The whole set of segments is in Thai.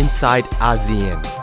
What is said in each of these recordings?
inside ASEAN.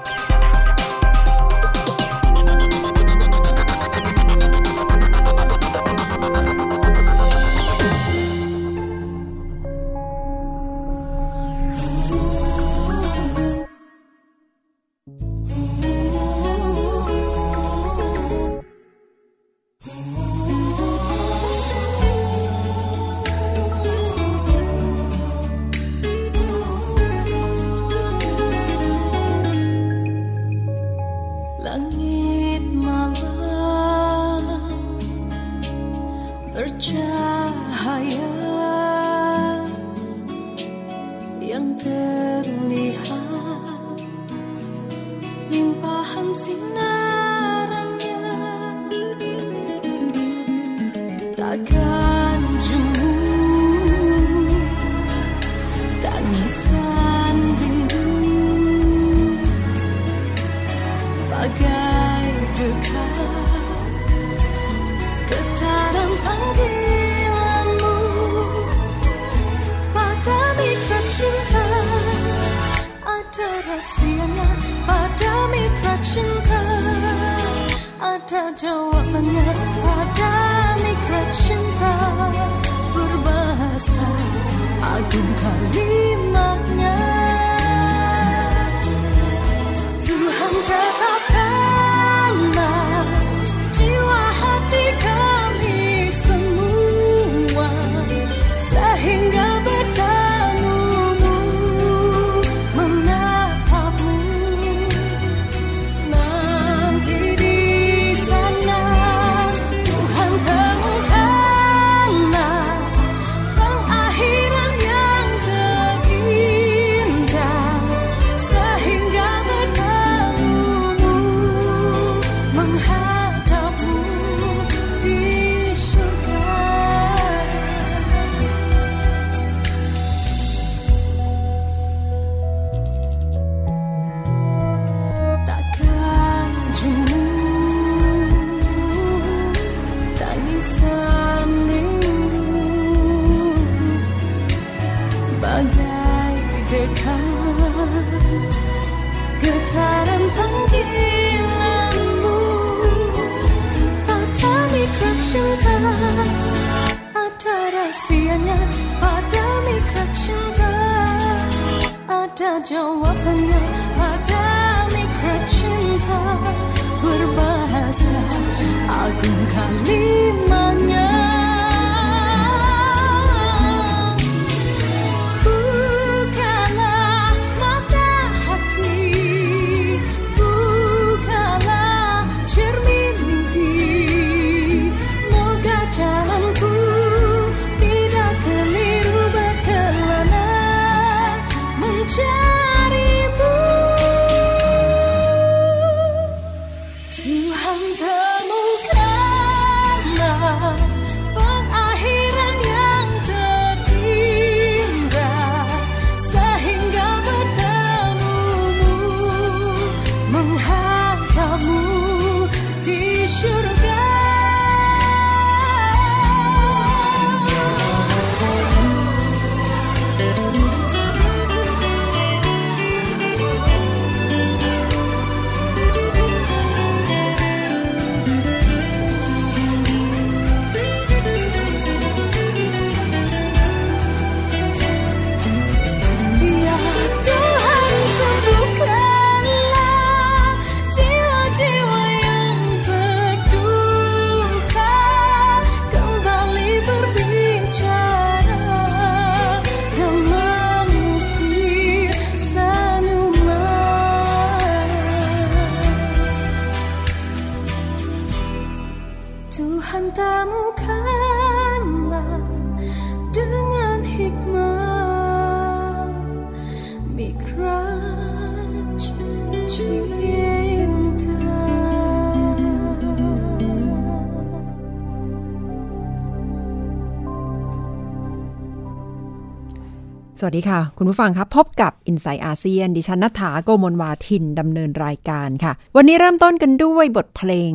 วัสดีค่ะ คุณผู้ฟังครับ พบกับ i n s i ซต์อาเซียน ดิฉันนัฐาโกมลวาทินดำเนินรายการค่ะ วันนี้เริ่มต้นกันด้วยบทเพลง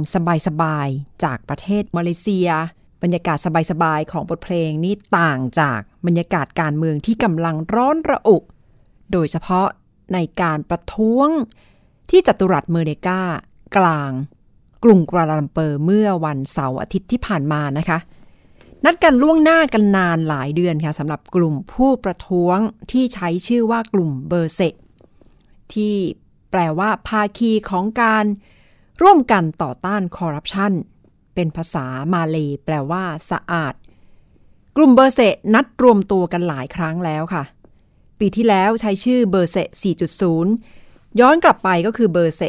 สบายๆ จากประเทศมาเลเซีย บรรยากาศสบายๆ ของบทเพลงนี้ต่างจากบรรยากาศการเมืองที่กำลังร้อนระอุ โดยเฉพาะในการประท้วงที่จัตุรัสเมเดกากลาง กรุงกัวลาลัมเปอร์เมื่อวันเสาร์อาทิตย์ที่ผ่านมานะคะ นัดกันล่วงหน้ากันนานหลายเดือนค่ะสำหรับกลุ่มผู้ประท้วงที่ใช้ชื่อว่ากลุ่มเบอร์เซที่แปลว่าภาคีของการร่วมกันต่อต้านคอร์รัปชันเป็นภาษามาเลยแปลว่า สะอาด กลุ่มเบอร์เซนัดรวมตัวกันหลายครั้งแล้วค่ะ ปีที่แล้วใช้ชื่อเบอร์เซ4.0 ย้อนกลับไปก็คือเบอร์เซ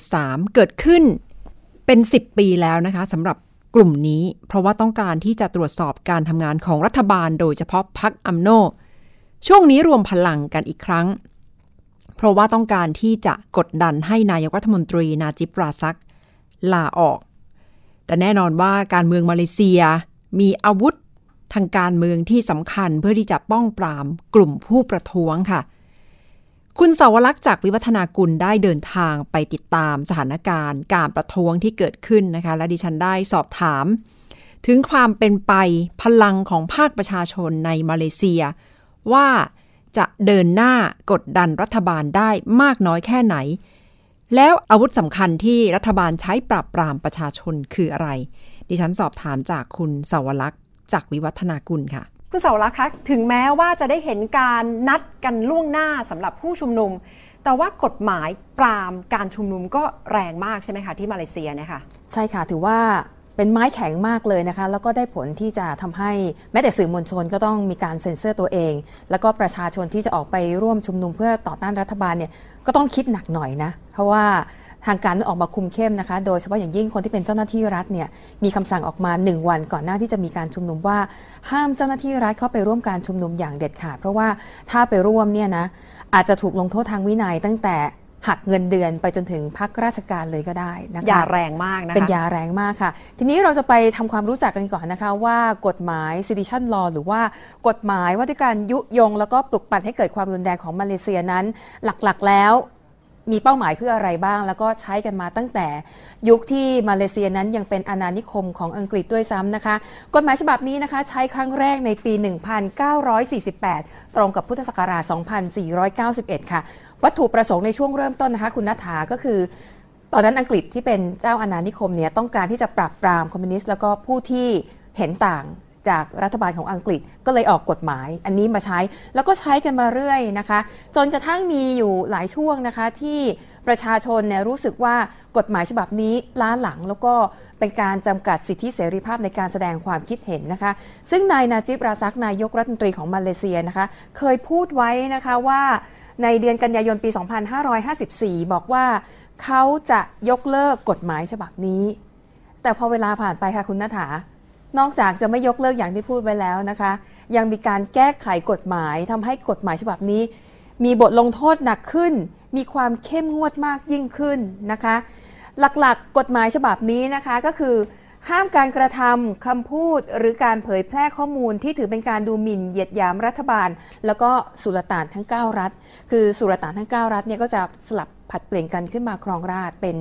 4.3 เกิดขึ้นเป็น 10 ปีแล้วนะคะสำหรับ กลุ่มนี้ เพราะว่าต้องการที่จะตรวจสอบการทำงานของรัฐบาล โดยเฉพาะพรรคอัมโนช่วงนี้รวมพลังกันอีกครั้ง เพราะว่าต้องการที่จะกดดันให้นายกรัฐมนตรีนาจิบราซักลาออก แต่แน่นอนว่าการเมืองมาเลเซีย มีอาวุธทางการเมืองที่สำคัญเพื่อที่จะป้องปรามกลุ่มผู้ประท้วงค่ะ คุณสาวลักษ์จากวิวัฒนากุลได้เดินทางไปติดตามสถานการณ์การประท้วงที่เกิดขึ้นนะคะ และดิฉันได้สอบถาม ถึงความเป็นไปพลังของภาคประชาชนในมาเลเซีย ว่าจะเดินหน้ากดดันรัฐบาลได้มากน้อยแค่ไหน แล้วอาวุธสำคัญที่รัฐบาลใช้ปราบปรามประชาชนคืออะไร ดิฉันสอบถามจากคุณสาวลักษ์จากวิวัฒนากุลค่ะ คุณเสารักษ์คะถึงแม้ว่าจะได้เห็นการนัดกันล่วงหน้าสำหรับผู้ชุมนุม แต่ว่ากฎหมายปรามการชุมนุมก็แรงมากใช่ไหมคะที่มาเลเซียเนี่ยค่ะใช่ค่ะถือว่าเป็นไม้แข็งมากเลยนะคะ แล้วก็ได้ผลที่จะทำให้แม้แต่สื่อมวลชนก็ต้องมีการเซ็นเซอร์ตัวเอง แล้วก็ประชาชนที่จะออกไปร่วมชุมนุมเพื่อต่อต้านรัฐบาลเนี่ยก็ต้องคิดหนักหน่อยนะ เพราะว่า ทางการออกมาคุมเข้มนะคะ โดยเฉพาะอย่างยิ่งคนที่เป็นเจ้าหน้าที่รัฐเนี่ยมีคำสั่งออกมา 1 วันก่อนหน้าที่จะมีการชุมนุมว่า ห้ามเจ้าหน้าที่รัฐเข้าไปร่วมการชุมนุมอย่างเด็ดขาด เพราะว่าถ้าไปร่วมเนี่ยนะอาจจะถูกลงโทษทางวินัยตั้งแต่หักเงินเดือนไปจนถึงพักราชการเลยก็ได้นะคะยาแรงมากนะคะเป็นยาแรงมากค่ะ ทีนี้เราจะไปทำความรู้จักกันก่อนนะคะว่ากฎหมาย sedition law หรือว่ากฎหมายว่าด้วยการยุยง แล้วก็ปลุกปั่นให้เกิดความรุนแรงของมาเลเซียนั้น หลักๆแล้ว มีเป้าหมายเพื่ออะไรบ้าง แล้วก็ใช้กันมาตั้งแต่ยุคที่มาเลเซียนั้นยังเป็นอาณานิคมของอังกฤษด้วยซ้ำนะคะ กฎหมายฉบับนี้นะคะใช้ครั้งแรกในปี 1948 ตรงกับพุทธศักราช 2491 ค่ะ วัตถุประสงค์ในช่วงเริ่มต้นนะคะ คุณนัฐาก็คือตอนนั้นอังกฤษที่เป็นเจ้าอาณานิคมเนี่ยต้องการที่จะปราบปรามคอมมิวนิสต์แล้วก็ผู้ที่เห็นต่าง จากรัฐบาลของอังกฤษก็เลยออกกฎหมาย อันนี้มาใช้ แล้วก็ใช้กันมาเรื่อยนะคะ จนกระทั่งมีอยู่หลายช่วงนะคะ ที่ประชาชนเนี่ยรู้สึกว่ากฎหมายฉบับนี้ล้าหลังแล้วก็เป็นการจำกัดสิทธิเสรีภาพในการแสดงความคิดเห็นนะคะ ซึ่งนายนาจิบราซักนายกรัฐมนตรีของมาเลเซียนะคะ เคยพูดไว้นะคะว่าในเดือนกันยายนปี 2554 บอกว่าเขาจะยกเลิกกฎหมายฉบับนี้ แต่พอเวลาผ่านไปค่ะคุณนัฐา นอกจากจะไม่ยกเลิกอย่างที่พูดไว้แล้วนะคะ ยังมีการแก้ไขกฎหมายทำให้กฎหมายฉบับนี้ มีบทลงโทษหนักขึ้น มีความเข้มงวดมากยิ่งขึ้นนะคะ หลักๆกฎหมายฉบับนี้นะคะก็คือ ห้ามการกระทำคำพูดหรือการเผยแพร่ข้อมูลที่ถือเป็นการดูหมิ่นเหยียดหยามรัฐบาล แล้วก็สุลต่านทั้ง 9 รัฐ คือสุลต่านทั้ง 9 รัฐเนี่ยก็จะสลับผัดเปลี่ยนกันขึ้นมาครองราชเป็น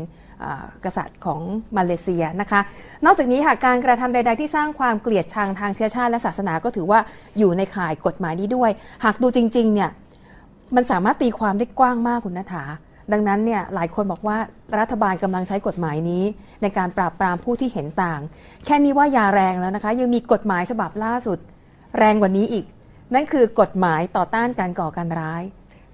กษัตริย์ของมาเลเซียนะคะ นอกจากนี้ค่ะการกระทำใด ๆ ที่สร้างความเกลียดชังทางเชื้อชาติและศาสนาก็ถือว่าอยู่ในข่ายกฎหมายนี้ด้วย หากดูจริงๆเนี่ยมันสามารถตีความได้กว้างมากคุณนัฐา ดังนั้นเนี่ยหลายคนบอกว่ารัฐบาลกำลังใช้กฎหมายนี้ ในการปราบปรามผู้ที่เห็นต่าง แค่นี้ว่ายาแรงแล้วนะคะ ยังมีกฎหมายฉบับล่าสุด แรงกว่านี้อีก นั่นคือกฎหมายต่อต้านการก่อการร้าย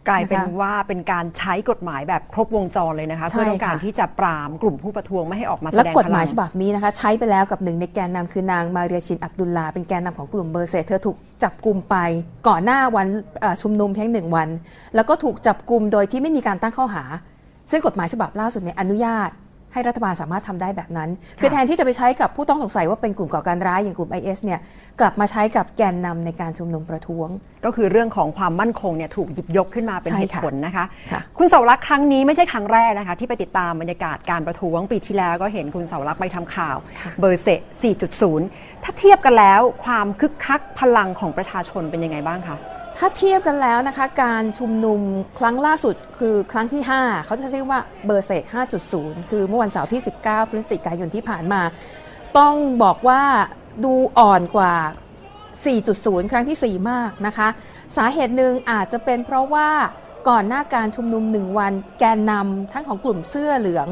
กลายเป็นนะคะว่าเป็นการใช้กฎหมายแบบครบวงจรเลยนะคะใช่เพื่อต้องการค่ะที่จะปรามกลุ่มผู้ประท้วงไม่ให้ออกมาแสและดงกฎพหลัมายงฉบับนี้นะคะ ใช้ไปแล้วกับหนึ่งในแกนนำคือนางมาเรียชินอับดุลลา เป็นแกนนำของกลุ่มเบอร์เซเธอถูกจับกลุ่มไปก่อนหน้าวันเอ่อชุมนุมเพียงหนึ่งวัน แล้วก็ถูกจับกลุ่มโดยที่ไม่มีการตั้งข้อหา ซึ่งกฎหมายฉบับล่าสุดเนี่ยอนุญาต ให้รัฐบาลสามารถทำได้แบบนั้น คือแทนที่จะไปใช้กับผู้ต้องสงสัยว่าเป็นกลุ่มก่อการร้ายอย่างกลุ่ม IS เนี่ยกลับมาใช้กับแกนนำในการชุมนุมประท้วง ก็คือเรื่องของความมั่นคงเนี่ยถูกหยิบยกขึ้นมาเป็นใช่เหตุค่ะผลนะคะค่ะคุณเสาวรักษ์ครั้งนี้ไม่ใช่ครั้งแรกนะคะ ที่ไปติดตามบรรยากาศการประท้วงปีที่แล้วก็เห็นคุณเสาวรักษ์ไปทำข่าวค่ะเบอร์เซ4.0 ถ้าเทียบกันแล้วความคึกคักพลังของประชาชนเป็นยังไงบ้างคะ ถ้าเทียบกันแล้วนะคะ การชุมนุมครั้งล่าสุดคือครั้งที่ 5 เขาจะเรียกว่าเบอร์เซก5.0 คือเมื่อวันเสาร์ที่ 19 พฤศจิกายนที่ผ่านมา ต้องบอกว่าดูอ่อนกว่า 4.0 ครั้งที่ 4 มากนะคะ สาเหตุหนึ่งอาจจะเป็นเพราะว่าก่อนหน้าการชุมนุมหนึ่งวันแกนนำทั้งของกลุ่มเสื้อเหลือง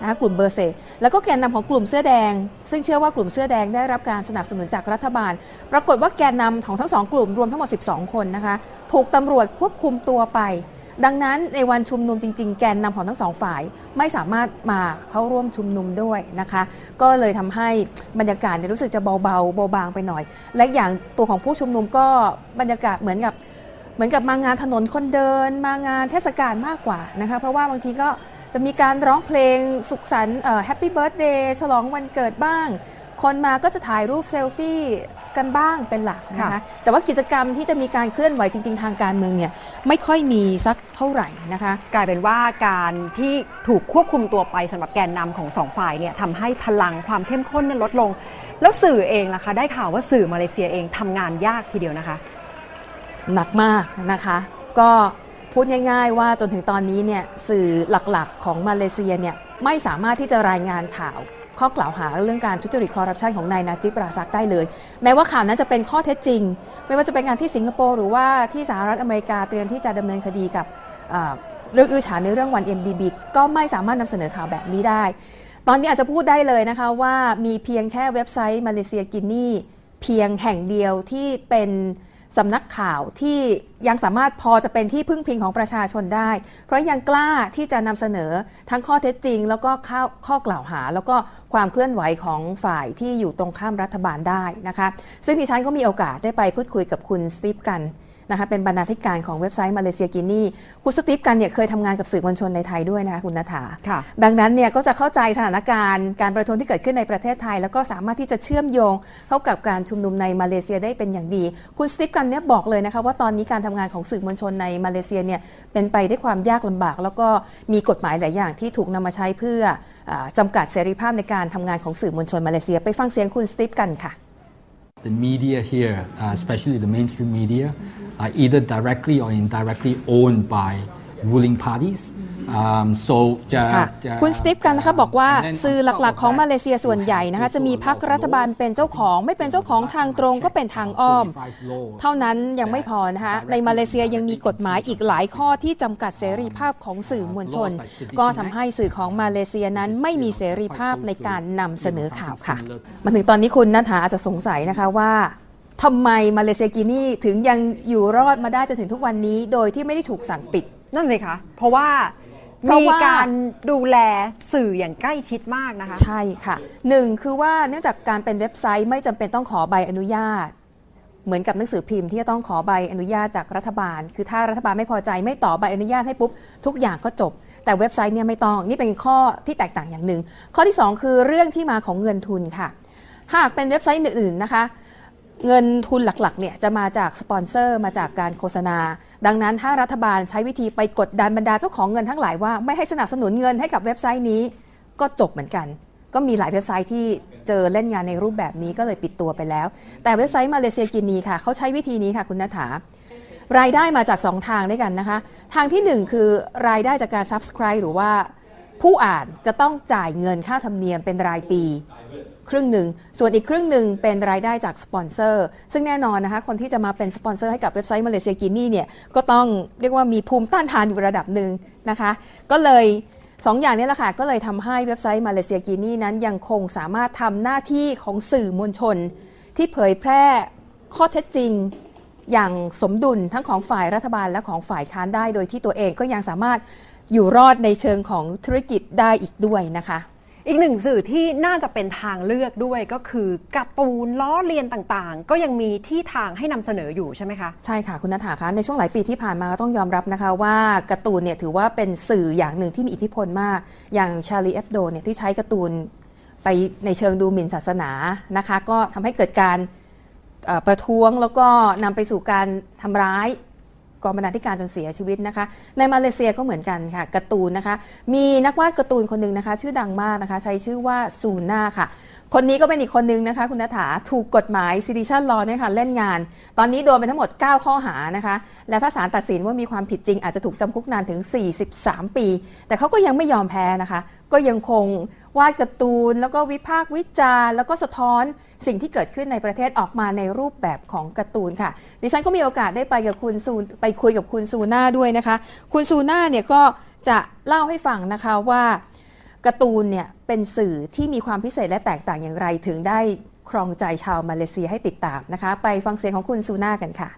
นะกลุ่มเบอร์เซแล้วก็แกนนำของกลุ่มเสื้อแดง ซึ่งเชื่อว่ากลุ่มเสื้อแดงได้รับการสนับสนุนจากรัฐบาล ปรากฏว่าแกนนำของทั้งสองกลุ่มรวมทั้งหมด 12 คนนะคะ ถูกตำรวจควบคุมตัวไป ดังนั้นในวันชุมนุมจริง ๆ แกนนำของทั้งสองฝ่าย ไม่สามารถมาเข้าร่วมชุมนุมด้วยนะคะ ก็เลยทำให้บรรยากาศเนี่ยรู้สึกจะเบาๆเบาบางไปหน่อย และอย่างตัวของผู้ชุมนุมก็บรรยากาศเหมือนกับเหมือนกับมางานถนนคนเดิน มางานเทศกาลมากกว่านะคะ เพราะว่าบางทีก็ จะมีการร้องเพลงสุขสันต์ Happy Birthday ฉลองวันเกิดบ้าง คนมาก็จะถ่ายรูปเซลฟี่กันบ้างเป็นหลักนะคะค่ะแต่ว่ากิจกรรมที่จะมีการเคลื่อนไหวจริง ๆ ทางการเมืองเนี่ยไม่ค่อยมีสักเท่าไหร่นะคะ กลายเป็นว่าการที่ถูกควบคุมตัวไปสำหรับแกนนำของสองฝ่ายเนี่ยทำให้พลังความเข้มข้นเนี่ยลดลง แล้วสื่อเองล่ะคะ ได้ข่าวว่าสื่อมาเลเซียเองทำงานยากทีเดียวนะคะ หนักมากนะคะ ก็ พูดง่าย ๆ ว่าจนถึงตอนนี้เนี่ยสื่อหลักๆ ของมาเลเซียเนี่ยไม่สามารถที่จะรายงานข่าวข้อกล่าวหาเรื่องการทุจริตคอร์รัปชันของนายนาจิปราซักได้เลย แม้ว่าข่าวนั้นจะเป็นข้อเท็จจริง ไม่ว่าจะเป็นการที่สิงคโปร์หรือว่าที่สหรัฐอเมริกาเตรียมที่จะดำเนินคดีกับเรื่องอื้อฉาวในเรื่องวัน MDB ก็ไม่สามารถนำเสนอข่าวแบบนี้ได้ ตอนนี้อาจจะพูดได้เลยนะคะว่ามีเพียงแค่เว็บไซต์มาเลเซียกินนี่เพียงแห่งเดียวที่เป็น สำนักข่าวที่ยังสามารถพอจะเป็นที่พึ่งพิงของประชาชนได้ เพราะยังกล้าที่จะนำเสนอทั้งข้อเท็จจริง แล้วก็ข้อข้อกล่าวหา แล้วก็ความเคลื่อนไหวของฝ่ายที่อยู่ตรงข้ามรัฐบาลได้นะคะ ซึ่งดิฉันก็มีโอกาสได้ไปพูดคุยกับคุณสตีฟกัน นะคะเป็นบรรณาธิการของเว็บไซต์มาเลเซียกินนี่คุณสตีฟกันเนี่ยเคยทำงานกับสื่อมวลชนในไทยด้วยนะคะคุณนัฐาค่ะดังนั้นเนี่ยก็จะเข้าใจสถานการณ์การประท้วงที่เกิดขึ้นในประเทศไทย แล้วก็สามารถที่จะเชื่อมโยงเข้ากับการชุมนุมในมาเลเซียได้เป็นอย่างดี คุณสติฟกันเนี่ยบอกเลยนะคะว่าตอนนี้การทำงานของสื่อมวลชนในมาเลเซียเนี่ยเป็นไปด้วยความยากลำบาก แล้วก็มีกฎหมายหลายอย่างที่ถูกนำมาใช้เพื่ออาจำกัดเสรีภาพในการทำงานของสื่อมวลชนมาเลเซีย ไปฟังเสียงคุณสติฟกันค่ะ The media here, uh, especially the mainstream media, are either directly or indirectly owned by ruling parties. Um, so จะค่ะจะคุณสติฟกันนะคะบอกว่า And then สื่อ on top หลัก of ๆของ that, มาเลเซียส่วนใหญ่นะคะ จะมีพรรครัฐบาลเป็นเจ้าของ ไม่เป็นเจ้าของทางตรงก็เป็นทางอ้อม เท่านั้นยังไม่พอนะคะในมาเลเซียยังมีกฎหมายอีกหลายข้อที่จำกัดเสรีภาพของสื่อมวลชน ก็ทำให้สื่อของมาเลเซียนั้นไม่มีเสรีภาพในการนำเสนอข่าวค่ะ มาถึงตอนนี้คุณนัทหาอาจจะสงสัยนะคะว่าทำไมมาเลเซียกินี่ถึงยังอยู่รอดมาได้จนถึงทุกวันนี้ โดยที่ไม่ได้ถูกสั่งปิด นั่นสิคะ เพราะว่า เพราะมีว่า การดูแลสื่ออย่างใกล้ชิดมากนะคะ ใช่ค่ะหนึ่งคือว่าเนื่องจากการเป็นเว็บไซต์ไม่จำเป็นต้องขอใบอนุญาต เหมือนกับหนังสือพิมพ์ที่จะต้องขอใบอนุญาตจากรัฐบาล คือถ้ารัฐบาลไม่พอใจไม่ต่อใบอนุญาตให้ปุ๊บทุกอย่างก็จบ แต่เว็บไซต์เนี่ยไม่ต้องนี่เป็นข้อที่แตกต่างอย่างหนึ่งข้อที่2คือเรื่องที่มาของเงินทุนค่ะ หากเป็นเว็บไซต์อื่นๆนะคะ เงินทุนหลักๆเนี่ยจะมาจากสปอนเซอร์มาจากการโฆษณา ดังนั้นถ้ารัฐบาลใช้วิธีไปกดดันบรรดาเจ้าของเงินทั้งหลายว่าไม่ให้สนับสนุนเงินให้กับเว็บไซต์นี้ ก็จบเหมือนกัน ก็มีหลายเว็บไซต์ที่เจอเล่นงานในรูปแบบนี้ก็เลยปิดตัวไปแล้ว แต่เว็บไซต์มาเลเซียกินีค่ะเขาใช้วิธีนี้ค่ะคุณนัฐารายได้มาจาก 2 ทางด้วยกันนะคะ ทางทีหนึ่1 คือรายได้จากการ subscribe หรือว่าผู้อ่านจะต้องจ่ายเงินค่าธรรมเนียมเป็นรายปี ครึ่งหนึ่ง ส่วนอีกครึ่งหนึ่งเป็นรายได้จากสปอนเซอร์ ซึ่งแน่นอนนะคะ คนที่จะมาเป็นสปอนเซอร์ให้กับเว็บไซต์มาเลเซียกินี่เนี่ย ก็ต้องเรียกว่ามีภูมิต้านทานอยู่ระดับหนึ่งนะคะ ก็เลยสองอย่างนี้แหละค่ะ ก็เลยทำให้เว็บไซต์มาเลเซียกินี่นั้นยังคงสามารถทำหน้าที่ของสื่อมวลชน ที่เผยแพร่ข้อเท็จจริงอย่างสมดุลทั้งของฝ่ายรัฐบาลและของฝ่ายค้านได้ โดยที่ตัวเองก็ยังสามารถอยู่รอดในเชิงของธุรกิจได้อีกด้วยนะคะ อีกหนึ่งสื่อที่น่าจะเป็นทางเลือกด้วยก็คือการ์ตูนล้อเลียนต่างๆ ก็ยังมีที่ทางให้นำเสนออยู่ใช่ไหมคะใช่ค่ะคุณนัฐาคะในช่วงหลายปีที่ผ่านมาก็ต้องยอมรับนะคะว่าการ์ตูนเนี่ยถือว่าเป็นสื่ออย่างหนึ่งที่มีอิทธิพลมาก อย่างชาลีเอฟโดเนี่ยที่ใช้การ์ตูนไปในเชิงดูหมิ่นศาสนานะคะ ก็ทำให้เกิดการประท้วงแล้วก็นำไปสู่การทำร้าย กองบรรณาธิการจนเสียชีวิตนะคะ ในมาเลเซียก็เหมือนกันค่ะการ์ตูนนะคะ มีนักวาดการ์ตูนคนหนึ่งนะคะ ชื่อดังมากนะคะ ใช้ชื่อว่าซูน่าค่ะ คนนี้ก็เป็นอีกคนนึงนะคะ คุณนัฐาถูกกฎหมาย sedition law เนี่ยค่ะเล่นงาน ตอนนี้โดนไปทั้งหมด 9 ข้อหานะคะ และถ้าศาลตัดสินว่ามีความผิดจริง อาจจะถูกจำคุกนานถึง 43 ปี แต่เขาก็ยังไม่ยอมแพ้นะคะ ก็ยังคงวาดการ์ตูน แล้วก็วิพากษ์วิจารแล้วก็สะท้อนสิ่งที่เกิดขึ้นในประเทศออกมาในรูปแบบของการ์ตูนค่ะ ดิฉันก็มีโอกาสได้ไปกับคุณซูไปคุยกับคุณซูน่าด้วยนะคะ คุณซูน่าเนี่ยก็จะเล่าให้ฟังนะคะว่า การ์ตูนเนี่ยเป็นสื่อที่มีความพิเศษและแตกต่างอย่างไร ถึงได้ครองใจชาวมาเลเซียให้ติดตามนะคะ ไปฟังเสียงของคุณซูน่ากันค่ะ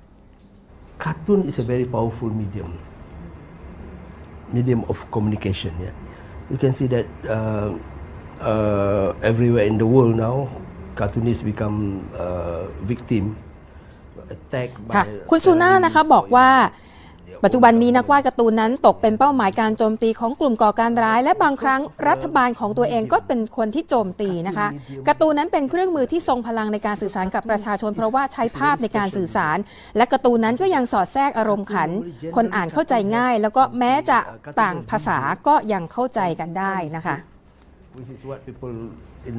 cartoon is a very powerful medium medium of communication yeah you can see that uh, uh, everywhere in the world now cartoonists become uh, victim attacked ค่ะ by คุณซูน่านะคะ terrorists บอกว่า or in- ปัจจุบันนี้นักวาดการ์ตูนนั้นตกเป็นเป้าหมายการโจมตีของกลุ่มก่อการร้าย และบางครั้งรัฐบาลของตัวเองก็เป็นคนที่โจมตีนะคะการ์ตูนนั้นเป็นเครื่องมือที่ทรงพลังในการสื่อสารกับประชาชน เพราะว่าใช้ภาพในการสื่อสาร และการ์ตูนนั้นก็ยังสอดแทรกอารมณ์ขัน คนอ่านเข้าใจง่าย แล้วก็แม้จะต่างภาษาก็ยังเข้าใจกันได้นะคะ which is what people in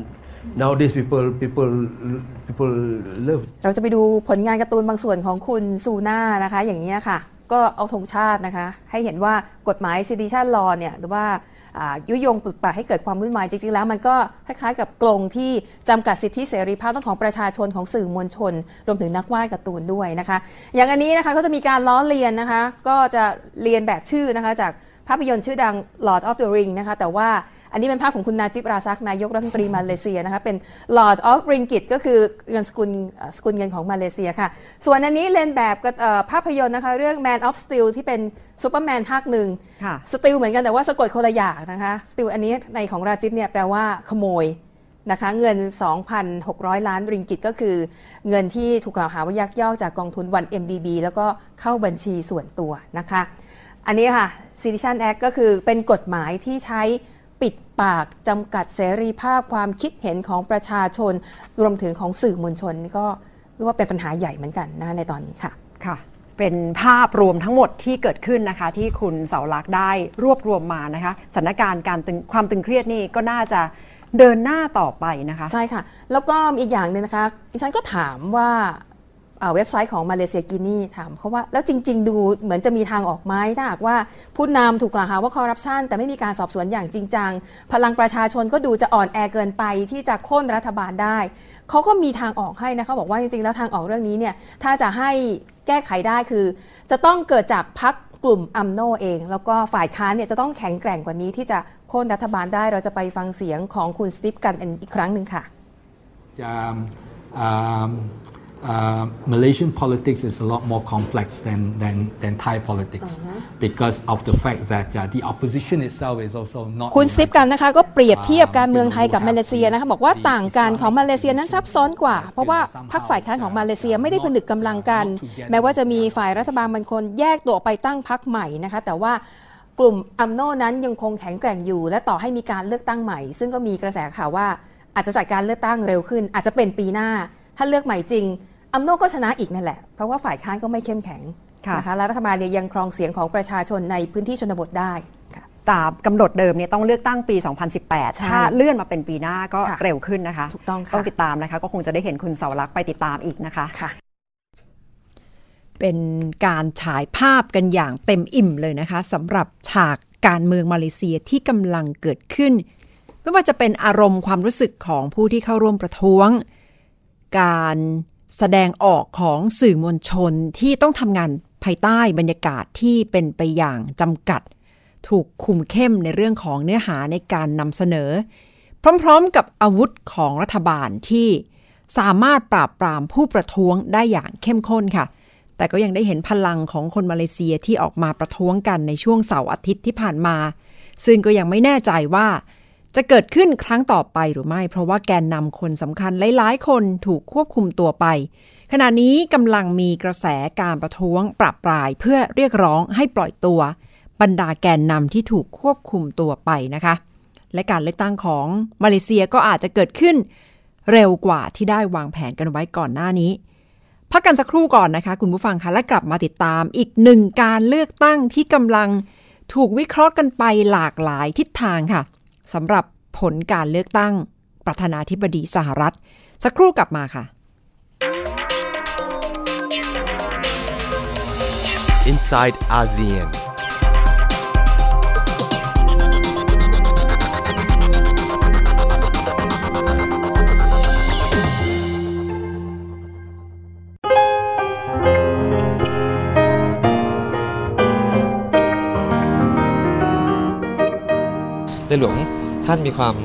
nowadays people people people love เราจะไปดูผลงานการ์ตูนบางส่วนของคุณซูน่านะคะ อย่างนี้ยค่ะ ก็เอาธงชาตินะคะ ให้เห็นว่ากฎหมาย sedition law เนี่ยหรือว่ายุยงปลุกปลักให้เกิดความวุ่นวายจริงๆ แล้วมันก็คล้ายๆกับกรงที่จำกัดสิทธิเสรีภาพของประชาชนของสื่อมวลชน รวมถึงนักวาดการ์ตูนด้วยนะคะ อย่างอันนี้นะคะก็จะมีการล้อเลียนนะคะ ก็จะเรียนแบบชื่อนะคะจากภาพยนตร์ชื่อดัง Lord of the Ring นะคะแต่ว่า อันนี้เป็นภาพของคุณนาจิบราซักนายกรัฐมนตรีมาเลเซียนะคะเป็น Lord of Ringgit ก็คือเงินสกุลเอ่อสกุลเงินของมาเลเซียค่ะ ส่วนอันนี้เล่นแบบกับเอ่อภาพยนตร์นะคะเรื่อง Man of Steel ที่เป็นซูเปอร์แมนภาคหนึ่งค่ะ steel เหมือนกันแต่ว่าสะกดคนละอย่างนะคะ steal อันนี้ในของนาจิบเนี่ยแปลว่าขโมยนะคะเงิน 2,600 ล้านริงกิตก็คือเงินที่ถูกกล่าวหาว่ายักยอกจากกองทุน 1MDB แล้วก็เข้าบัญชีส่วนตัวนะคะ อันนี้ค่ะ Sedition Act ก็คือเป็นกฎหมายที่ใช้ ปิดปากจำกัดเสรีภาพความคิดเห็นของประชาชน รวมถึงของสื่อมวลชนนี่ก็เรียกว่าเป็นปัญหาใหญ่เหมือนกันนะคะในตอนนี้ค่ะค่ะเป็นภาพรวมทั้งหมดที่เกิดขึ้นนะคะ ที่คุณเสาลักษณ์ได้รวบรวมมานะคะสถานการณ์การตึงความตึงเครียดนี่ก็น่าจะเดินหน้าต่อไปนะคะ ใช่ค่ะ แล้วก็อีกอย่างหนึงนะคะดิฉันก็ถามว่าอ่า เว็บไซต์ของมาเลเซียกินีถามเขาว่าแล้วจริง ๆ ดูเหมือนจะมีทางออกไหมถ้าหากว่าผู้นำถูกกล่าวหาว่าคอร์รัปชันแต่ไม่มีการสอบสวนอย่างจริงจังพลังประชาชนก็ดูจะอ่อนแอเกินไปที่จะโค่นรัฐบาลได้ เขาก็มีทางออกให้นะคะบอกว่าจริง ๆ แล้วทางออกเรื่องนี้เนี่ยถ้าจะให้แก้ไขได้คือ จะต้องเกิดจากพักกลุ่มอัมโนเอง แล้วก็ฝ่ายค้านเนี่ยจะต้องแข็งแกร่งกว่านี้ที่จะโค่นรัฐบาลได้เราจะไปฟังเสียงของคุณสตีฟกันอีกครั้งหนึ่งค่ะ um, um, uh, Malaysian politics is a lot more complex than, than, than Thai politics because of the fact that uh, the opposition itself is also not คุณซิปกันนะคะก็เปรียบเทียบการเมืองไทยกับอ่ามาเลเซียนะคะบอกว่าต่างกันของมาเลเซียนั้นซับซ้อนกว่า เพราะว่าพรรคฝ่ายค้านของมาเลเซียไม่ได้ผนึกกำลังกัน แม้ว่าจะมีฝ่ายรัฐบาลบางคนแยกตัวออกไปตั้งพรรคใหม่นะคะแต่ว่ากลุ่มอัมโนนั้นยังคงแข็งแกร่งอยู่ และต่อให้มีการเลือกตั้งใหม่ ซึ่งก็มีกระแสข่าวว่าอาจจะจัดการเลือกตั้งเร็วขึ้น อาจจะเป็นปีหน้า ถ้าเลือกใหม่จริง อัมโนก็ชนะอีกนั่นแหละ เพราะว่าฝ่ายค้านก็ไม่เข้มแข็งค่ะนะคะและรัฐบาลเนี่ยยังครองเสียงของประชาชนในพื้นที่ชนบทได้ค่ะตามกำหนดเดิมเนี่ยต้องเลือกตั้งปีใช่2018 ถ้าเลื่อนมาเป็นปีหน้าก็ค่ะเร็วขึ้นนะคะ ถูกต้องค่ะต้องติดตามนะคะ ก็คงจะได้เห็นคุณเสาลักษณ์ไปติดตามอีกนะคะค่ะเป็นการฉายภาพกันอย่างเต็มอิ่มเลยนะคะสำหรับฉากการเมืองมาเลเซียที่กำลังเกิดขึ้น ไม่ว่าจะเป็นอารมณ์ความรู้สึกของผู้ที่เข้าร่วมประท้วง การ แสดงออกของสื่อมวลชนที่ต้องทำงานภายใต้บรรยากาศที่เป็นไปอย่างจำกัด ถูกคุมเข้มในเรื่องของเนื้อหาในการนำเสนอ พร้อมๆกับอาวุธของรัฐบาลที่สามารถปราบปรามผู้ประท้วงได้อย่างเข้มข้นค่ะ แต่ก็ยังได้เห็นพลังของคนมาเลเซียที่ออกมาประท้วงกันในช่วงเสาร์อาทิตย์ที่ผ่านมา ซึ่งก็ยังไม่แน่ใจว่า จะเกิดขึ้นครั้งต่อไปหรือไม่ เพราะว่าแกนนำคนสำคัญหลายๆ คนถูกควบคุมตัวไป ขณะนี้กำลังมีกระแสการประท้วงปรับปรายเพื่อเรียกร้องให้ปล่อยตัว บรรดาแกนนำที่ถูกควบคุมตัวไปนะคะ และการเลือกตั้งของมาเลเซียก็อาจจะเกิดขึ้น เร็วกว่าที่ได้วางแผนกันไว้ก่อนหน้านี้ พักกันสักครู่ก่อนนะคะ คุณผู้ฟังคะและกลับมาติดตามอีกหนึ่งการเลือกตั้งที่กำลังถูกวิเคราะห์กันไปหลากหลายทิศทางค่ะ สำหรับผลการเลือกตั้งประธานาธิบดีสหรัฐ สักครู่กลับมาค่ะ inside ASEAN.. ในหลวงท่านมีความ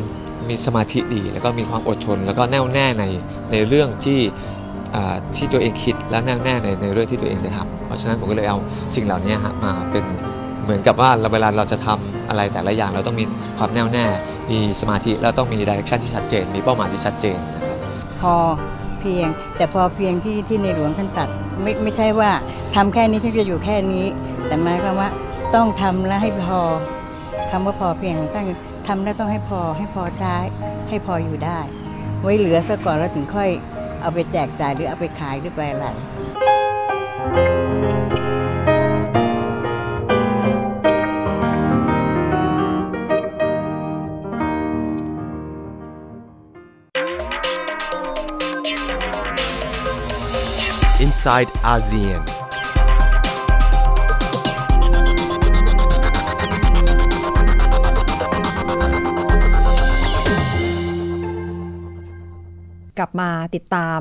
มีสมาธิดี แล้วก็มีความอดทน แล้วก็แน่วแน่ในในเรื่องที่ที่ตัวเองคิดและแน่วแน่ในในเรื่องที่ตัวเองจะทำเพราะฉะนั้นผมก็เลยเอาสิ่งเหล่านี้มาเป็นเหมือนกับว่าเราเวลาเราจะทำอะไรแต่ละอย่างเราต้องมีความแน่วแน่ มีสมาธิแล้วต้องมีดิเรกชันที่ชัดเจน มีเป้าหมายที่ชัดเจนนะครับพอเพียงแต่พอเพียงที่ที่ในหลวงท่านตัดไม่ไม่ใช่ว่าทำแค่นี้ฉันจะอยู่แค่นี้ แต่หมายความว่าต้องทำแล้วให้พอ คำว่าพอเพียงของท่านทำแล้วต้องให้พอให้พอใช้ ให้พออยู่ได้ ไว้เหลือซะก่อนแล้วถึงค่อยเอาไปแจกจ่ายหรือเอาไปขายหรือไปอะไร inside ASEAN. กลับมาติดตาม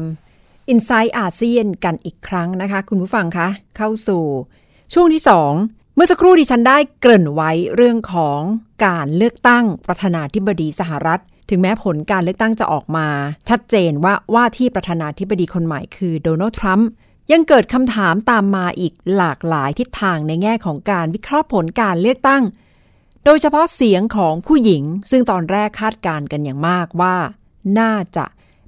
i n s i ซต์อาเซียนกันอีกครั้งนะคะ คุณผู้ฟังคะ เข้าสู่ ช่วงที่ 2 เมื่อสักครู่ดิฉันได้เกริ่นไว้เรื่องของการเลือกตั้งประธานาธิบดีสหรัฐ ถึงแม้ผลการเลือกตั้งจะออกมา ชัดเจนว่าว่าที่ประธานาธิบดีคนใหม่คือโดนัลด์ทรัมป์ยังเกิดคำถามตามมาอีกหลากหลายทิศทางในแง่ของการวิเคราะห์ผลการเลือกตั้ง โดยเฉพาะเสียงของผู้หญิง ซึ่งตอนแรกคาดการณ์กันอย่างมากว่า น่าจะ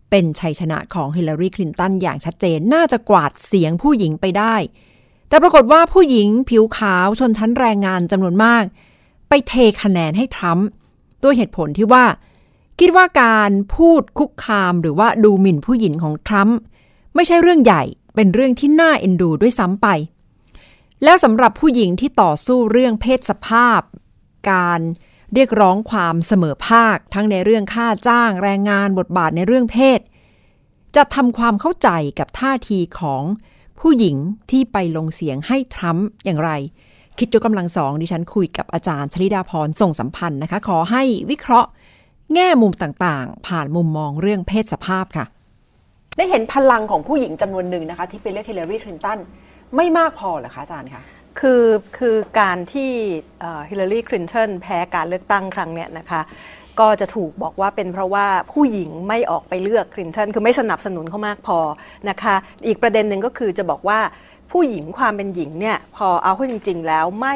เป็นชัยชนะของฮิลลารีคลินตันอย่างชัดเจนน่าจะกวาดเสียงผู้หญิงไปได้ แต่ปรากฏว่าผู้หญิงผิวขาวชนชั้นแรงงานจำนวนมาก ไปเทคะแนนให้ทรัมป์ด้วยเหตุผลที่ว่า คิดว่าการพูดคุกคามหรือว่าดูหมิ่นผู้หญิงของทรัมป์ไม่ใช่เรื่องใหญ่เป็นเรื่องที่น่าเอ็นดูด้วยซ้ำไป แล้วสำหรับผู้หญิงที่ต่อสู้เรื่องเพศสภาพ การ เรียกร้องความเสมอภาค ทั้งในเรื่องค่าจ้างแรงงานบทบาทในเรื่องเพศ จะทำความเข้าใจกับท่าทีของผู้หญิงที่ไปลงเสียงให้ทรัมป์อย่างไร คิดยกกำลังสองดิฉันคุยกับอาจารย์ชลิดาพรส่งสัมพันธ์นะคะ ขอให้วิเคราะห์ แง่มุมต่างๆ ผ่านมุมมองเรื่องเพศสภาพค่ะ ได้เห็นพลังของผู้หญิงจำนวนหนึ่งนะคะ ที่ไปเลือกฮิลลารีคลินตันไม่มากพอเหรอคะอาจารย์คะ คือคือการที่ฮิลลารีคลินตันแพ้การเลือกตั้งครั้งเนี้ยนะคะก็จะถูกบอกว่าเป็นเพราะว่าผู้หญิงไม่ออกไปเลือกคลินตันคือไม่สนับสนุนเขามากพอนะคะอีกประเด็นหนึ่งก็คือจะบอกว่าผู้หญิงความเป็นหญิงเนี่ยพอเอาเข้าจริง ๆ แล้วไม่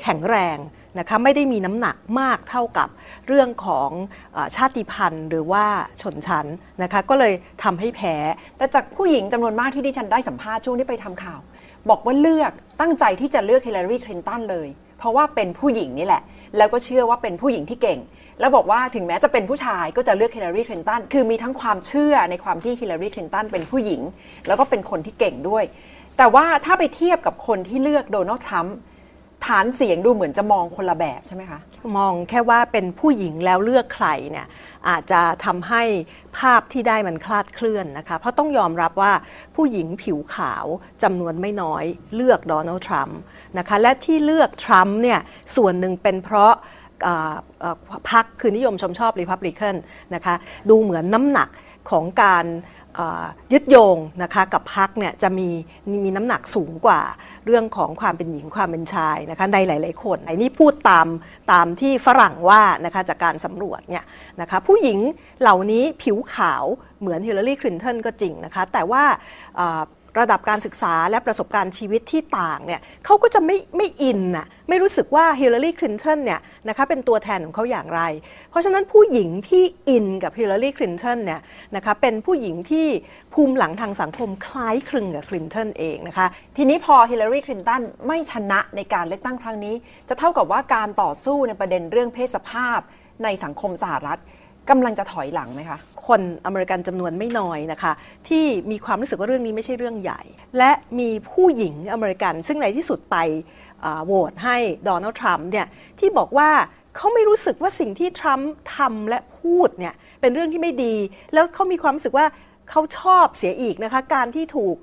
แข็งแรงนะคะไม่ได้มีน้ำหนักมากเท่ากับเรื่องของอชาติพันธุ์หรือว่าชนชั้นนะคะก็เลยทำให้แพ้ แต่จากผู้หญิงจำนวนมากที่ดิฉันได้สัมภาษณ์ช่วงที่ไปทำข่าว บอกว่าเลือกตั้งใจที่จะเลือกฮิลลารีคลินตันเลย เพราะว่าเป็นผู้หญิงนี่แหละ แล้วก็เชื่อว่าเป็นผู้หญิงที่เก่ง แล้วบอกว่าถึงแม้จะเป็นผู้ชายก็จะเลือกฮิลลารีคลินตันคือมีทั้งความเชื่อในความที่ฮิลลารีคลินตันเป็นผู้หญิง แล้วก็เป็นคนที่เก่งด้วย แต่ว่าถ้าไปเทียบกับคนที่เลือกโดนัลด์ทรัมป์ ฐานเสียงดูเหมือนจะมองคนละแบบใช่ไหมคะ มองแค่ว่าเป็นผู้หญิงแล้วเลือกใครเนี่ยอาจจะทำให้ภาพที่ได้มันคลาดเคลื่อนนะคะ เพราะต้องยอมรับว่าผู้หญิงผิวขาวจำนวนไม่น้อยเลือกโดนัลด์ทรัมป์นะคะ และที่เลือกทรัมป์เนี่ยส่วนหนึ่งเป็นเพราะพรรคคือนิยมชมชอบริพับลิกันนะคะ ดูเหมือนน้ำหนักของการ ยึดโยงนะคะกับพักเนี่ยจะมีมีน้ำหนักสูงกว่าเรื่องของความเป็นหญิงความเป็นชายนะคะในหลาย ๆ คนไอ้นี่พูดตามตามที่ฝรั่งว่านะคะจากการสำรวจเนี่ยนะคะผู้หญิงเหล่านี้ผิวขาวเหมือนฮิลลารีคลินตันก็จริงนะคะแต่ว่า ระดับการศึกษาและประสบการณ์ชีวิตที่ต่างเนี่ยเขาก็จะไม่ไม่อินน่ะไม่รู้สึกว่าฮิลลารีคลินตันเนี่ยนะคะเป็นตัวแทนของเขาอย่างไร เพราะฉะนั้นผู้หญิงที่อินกับฮิลลารีคลินตันเนี่ยนะคะเป็นผู้หญิงที่ภูมิหลังทางสังคมคล้ายคลึงกับคลินตันเองนะคะทีนี้พอฮิลลารีคลินตันไม่ชนะในการเลือกตั้งครั้งนี้ จะเท่ากับว่าการต่อสู้ในประเด็นเรื่องเพศสภาพในสังคมสหรัฐกำลังจะถอยหลังไหมคะ คนอเมริกันจำนวนไม่น้อยนะคะ ที่มีความรู้สึกว่าเรื่องนี้ไม่ใช่เรื่องใหญ่ และมีผู้หญิงอเมริกัน ซึ่งในที่สุดไปโหวตให้โดนัลด์ทรัมป์เนี่ยที่บอกว่าเขาไม่รู้สึกว่าสิ่งที่ทรัมป์ทำและพูดเนี่ยเป็นเรื่องที่ไม่ดี แล้วเขามีความรู้สึกว่าเขาชอบเสียอีกนะคะ การที่ถูก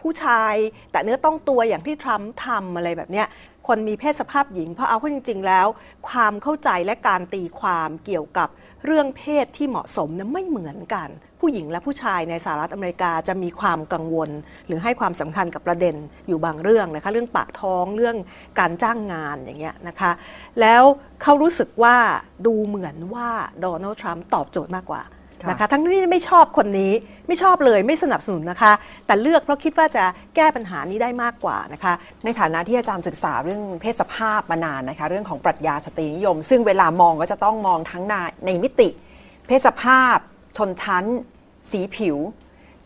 ผู้ชาย แต่เนื้อต้องตัวอย่างที่ทรัมป์ทำอะไรแบบเนี้ยคนมีเพศสภาพหญิงเพราะเอาเข้าจริง ๆ แล้ว ความเข้าใจและการตีความเกี่ยวกับ เรื่องเพศที่เหมาะสมนะไม่เหมือนกัน ผู้หญิงและผู้ชายในสหรัฐอเมริกาจะมีความกังวล หรือให้ความสำคัญกับประเด็นอยู่บางเรื่องนะคะเรื่องปากท้องเรื่องการจ้างงานอย่างเงี้ยนะคะแล้วเขารู้สึกว่าดูเหมือนว่าโดนัลด์ทรัมป์ตอบโจทย์มากกว่า นะคะ ทั้งที่ไม่ชอบคนนี้ไม่ชอบเลยไม่สนับสนุนนะคะ แต่เลือกเพราะคิดว่าจะแก้ปัญหานี้ได้มากกว่านะคะ ในฐานะที่อาจารย์ศึกษาเรื่องเพศสภาพมานานนะคะ เรื่องของปรัชญาสตรีนิยม ซึ่งเวลามองก็จะต้องมองทั้งในในมิติ เพศสภาพ ชนชั้น สีผิว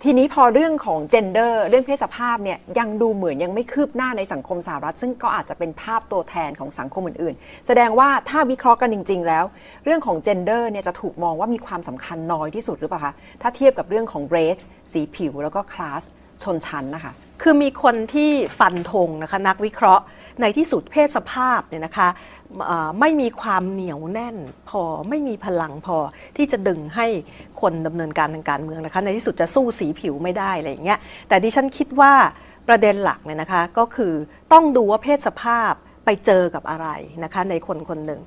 ทีนี้พอเรื่องของ gender เรื่องเพศสภาพเนี่ยยังดูเหมือนยังไม่คืบหน้าในสังคมสหรัฐ ซึ่งก็อาจจะเป็นภาพตัวแทนของสังคมอื่นๆ แสดงว่าถ้าวิเคราะห์กันจริง ๆ แล้ว เรื่องของ gender เนี่ยจะถูกมองว่ามีความสำคัญน้อยที่สุดหรือเปล่าคะถ้าเทียบกับเรื่องของ race สีผิวแล้วก็ class ชนชั้นนะคะคือมีคนที่ฟันธงนะคะนักวิเคราะห์ ในที่สุดเพศสภาพเนี่ยนะคะไม่มีความเหนียวแน่นพอไม่มีพลังพอที่จะดึงให้คนดำเนินการทางการเมืองนะคะในที่สุดจะสู้สีผิวไม่ได้อะไรอย่างเงี้ยแต่ดิฉันคิดว่าประเด็นหลักเนี่ยนะคะก็คือต้องดูว่าเพศสภาพ ไปเจอกับอะไรนะคะในคนคนหนึ่ง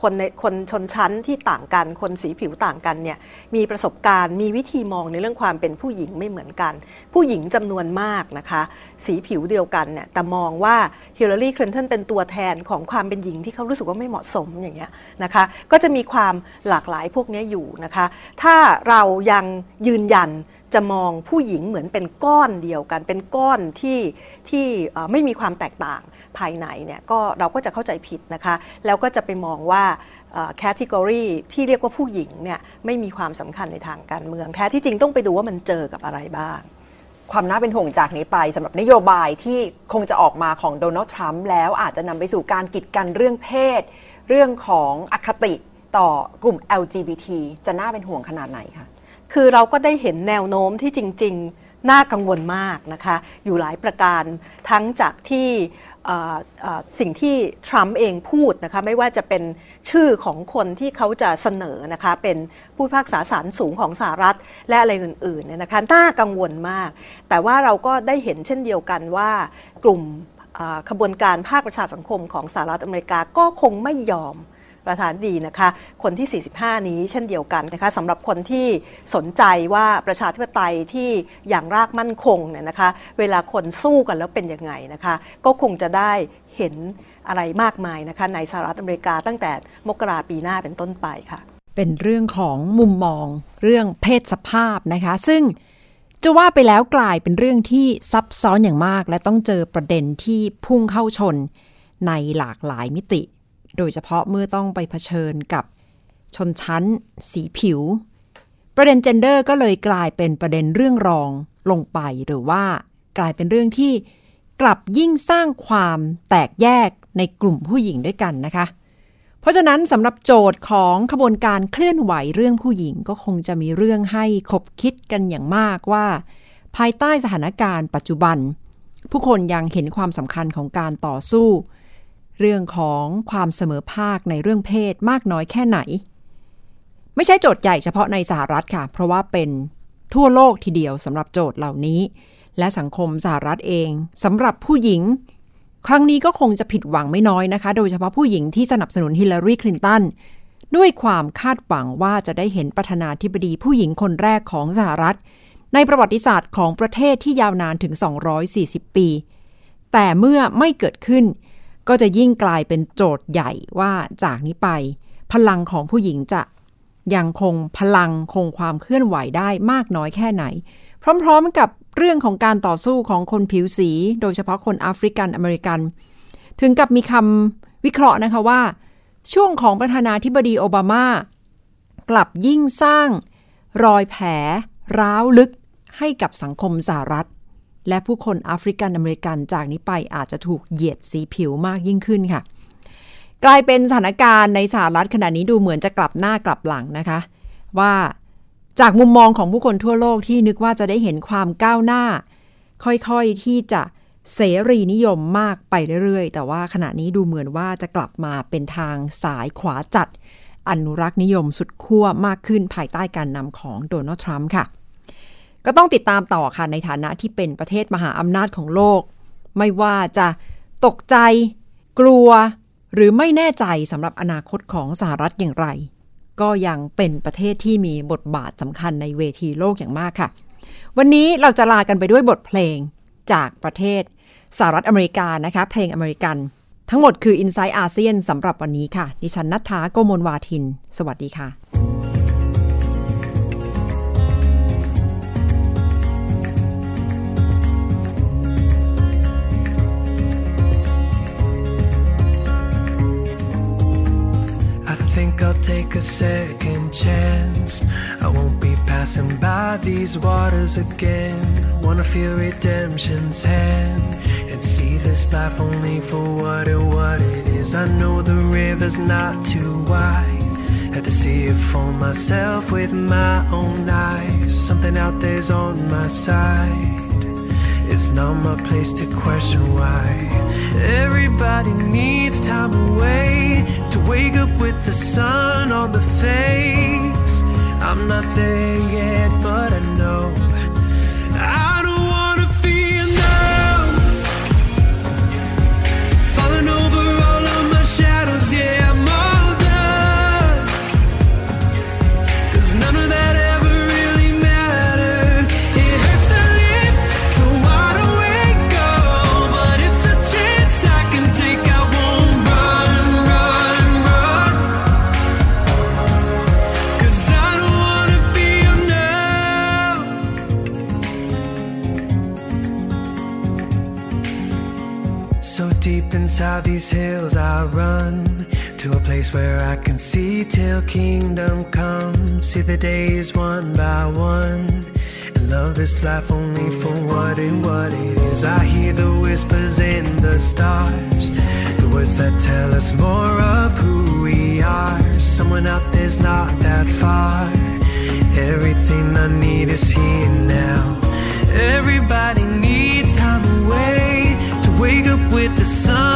คนในคนชนชั้นที่ต่างกัน คนสีผิวต่างกันเนี่ยมีประสบการณ์มีวิธีมองในเรื่องความเป็นผู้หญิงไม่เหมือนกัน ผู้หญิงจำนวนมากนะคะสีผิวเดียวกันเนี่ยแต่มองว่าฮิลลารีคลินตันเป็นตัวแทนของความเป็นหญิงที่เขารู้สึกว่าไม่เหมาะสมอย่างเงี้ยนะคะก็จะมีความหลากหลายพวกนี้อยู่นะคะถ้าเรายังยืนยันจะมองผู้หญิงเหมือนเป็นก้อนเดียวกัน เป็นก้อนที่ที่ไม่มีความแตกต่าง ภายในเนี่ยก็เราก็จะเข้าใจผิดนะคะ แล้วก็จะไปมองว่าแคตตากรีที่เรียกว่าผู้หญิงเนี่ยไม่มีความสำคัญในทางการเมืองแท้ที่จริงต้องไปดูว่ามันเจอกับอะไรบ้าง ความน่าเป็นห่วงจากนี้ไปสำหรับนโยบายที่คงจะออกมาของโดนัลด์ทรัมป์แล้วอาจจะนำไปสู่การกีดกันเรื่องเพศ เรื่องของอคติต่อกลุ่ม LGBT จะน่าเป็นห่วงขนาดไหนคะคือเราก็ได้เห็นแนวโน้มที่จริง ๆ น่ากังวลมากนะคะ อยู่หลายประการทั้งจากที่เอ่อเอ่อ สิ่งที่ทรัมป์เองพูดนะคะไม่ว่าจะเป็นชื่อของคนที่เขาจะเสนอนะคะเป็นผู้พิพากษาศาลสูงของสหรัฐและอะไรอื่นๆเนี่ยนะคะน่ากังวลมาก แต่ว่าเราก็ได้เห็นเช่นเดียวกันว่ากลุ่มขบวนการภาคประชาสังคมของสหรัฐอเมริกาก็คงไม่ยอม ประธานดีนะคะ คนที่ 45 นี้เช่นเดียวกันนะคะสำหรับคนที่สนใจว่าประชาธิปไตยที่อย่างรากมั่นคงเนี่ยนะคะ เวลาคนสู้กันแล้วเป็นยังไงนะคะ ก็คงจะได้เห็นอะไรมากมายนะคะ ในสหรัฐอเมริกาตั้งแต่มกราปีหน้าเป็นต้นไปค่ะ เป็นเรื่องของมุมมอง เรื่องเพศสภาพนะคะ ซึ่งจะว่าไปแล้วกลายเป็นเรื่องที่ซับซ้อนอย่างมาก และต้องเจอประเด็นที่พุ่งเข้าชนในหลากหลายมิติ โดยเฉพาะเมื่อต้องไปเผชิญกับชนชั้น สีผิว ประเด็นเจนเดอร์ก็เลยกลายเป็นประเด็นเรื่องรองลงไปหรือว่ากลายเป็นเรื่องที่กลับยิ่งสร้างความแตกแยกในกลุ่มผู้หญิงด้วยกันนะคะ เพราะฉะนั้นสำหรับโจทย์ของขบวนการเคลื่อนไหวเรื่องผู้หญิงก็คงจะมีเรื่องให้คบคิดกันอย่างมากว่า ภายใต้สถานการณ์ปัจจุบัน ผู้คนยังเห็นความสำคัญของการต่อสู้ เรื่องของความเสมอภาคในเรื่องเพศมากน้อยแค่ไหน ไม่ใช่โจทย์ใหญ่เฉพาะในสหรัฐค่ะ เพราะว่าเป็นทั่วโลกทีเดียวสำหรับโจทย์เหล่านี้ และสังคมสหรัฐเองสำหรับผู้หญิง ครั้งนี้ก็คงจะผิดหวังไม่น้อยนะคะ โดยเฉพาะผู้หญิงที่สนับสนุนฮิลลารีคลินตันด้วยความคาดหวังว่าจะได้เห็นประธานาธิบดีผู้หญิงคนแรกของสหรัฐ ในประวัติศาสตร์ของประเทศที่ยาวนานถึง 240 ปี แต่เมื่อไม่เกิดขึ้น ก็จะยิ่งกลายเป็นโจทย์ใหญ่ว่าจากนี้ไป พลังของผู้หญิงจะยังคงพลังคงความเคลื่อนไหวได้มากน้อยแค่ไหน พร้อมๆกับเรื่องของการต่อสู้ของคนผิวสี โดยเฉพาะคนแอฟริกันอเมริกัน ถึงกับมีคำวิเคราะห์นะคะว่า ช่วงของประธานาธิบดีโอบามากลับยิ่งสร้างรอยแผลร้าวลึกให้กับสังคมสหรัฐ และผู้คนแอฟริกันอเมริกันจากนี้ไปอาจจะถูกเหยียดสีผิวมากยิ่งขึ้นค่ะ กลายเป็นสถานการณ์ในสหรัฐขณะนี้ดูเหมือนจะกลับหน้ากลับหลังนะคะ ว่าจากมุมมองของผู้คนทั่วโลกที่นึกว่าจะได้เห็นความก้าวหน้า ค่อยๆที่จะเสรีนิยมมากไปเรื่อยๆ แต่ว่าขณะนี้ดูเหมือนว่าจะกลับมาเป็นทางสายขวาจัด อนุรักษ์นิยมสุดขั้วมากขึ้นภายใต้การนำของโดนัลด์ทรัมป์ค่ะ ก็ต้องติดตามต่อค่ะในฐานะที่เป็นประเทศมหาอำนาจของโลก ไม่ว่าจะตกใจ กลัว หรือไม่แน่ใจสำหรับอนาคตของสหรัฐอย่างไร ก็ยังเป็นประเทศที่มีบทบาทสำคัญในเวทีโลกอย่างมากค่ะ วันนี้เราจะลากันไปด้วยบทเพลงจากประเทศสหรัฐอเมริกานะคะ เพลงอเมริกัน ทั้งหมดคือ i n s i ซต์อาเซียนสำหรับวันนี้ค่ะ ดิฉันนัทธาโกโมลวาทิน สวัสดีค่ะ a second chance. I won't be passing by these waters again. Wanna feel redemption's hand and see this life only for what it what it is. I know the river's not too wide. Had to see it for myself with my own eyes. Something out there's on my side. It's not my place to question why. Everybody needs time away to wake up with the sun on the face. I'm not there deep these hills, I run to a place where I can see till kingdom come. See the days one by one, and love this life only for what it what it is. I hear the whispers in the stars, the words that tell us more of who we are. Someone out there's not that far. Everything I need is here now. Everybody needs time away to wake up with the sun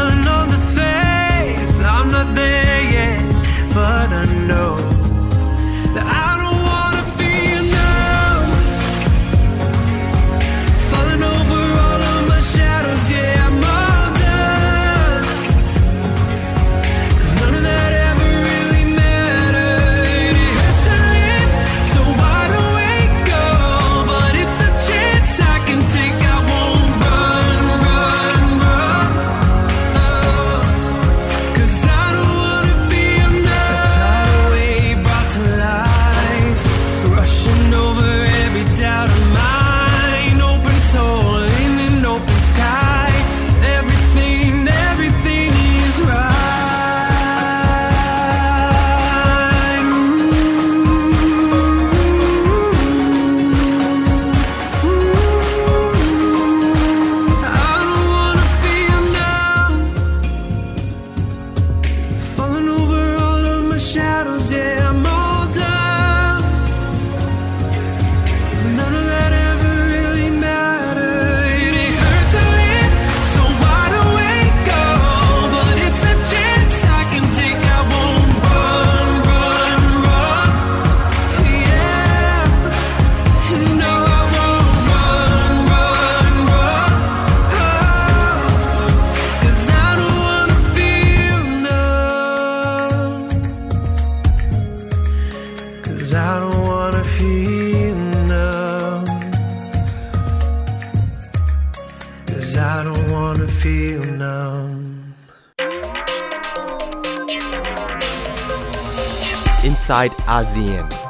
ASEAN.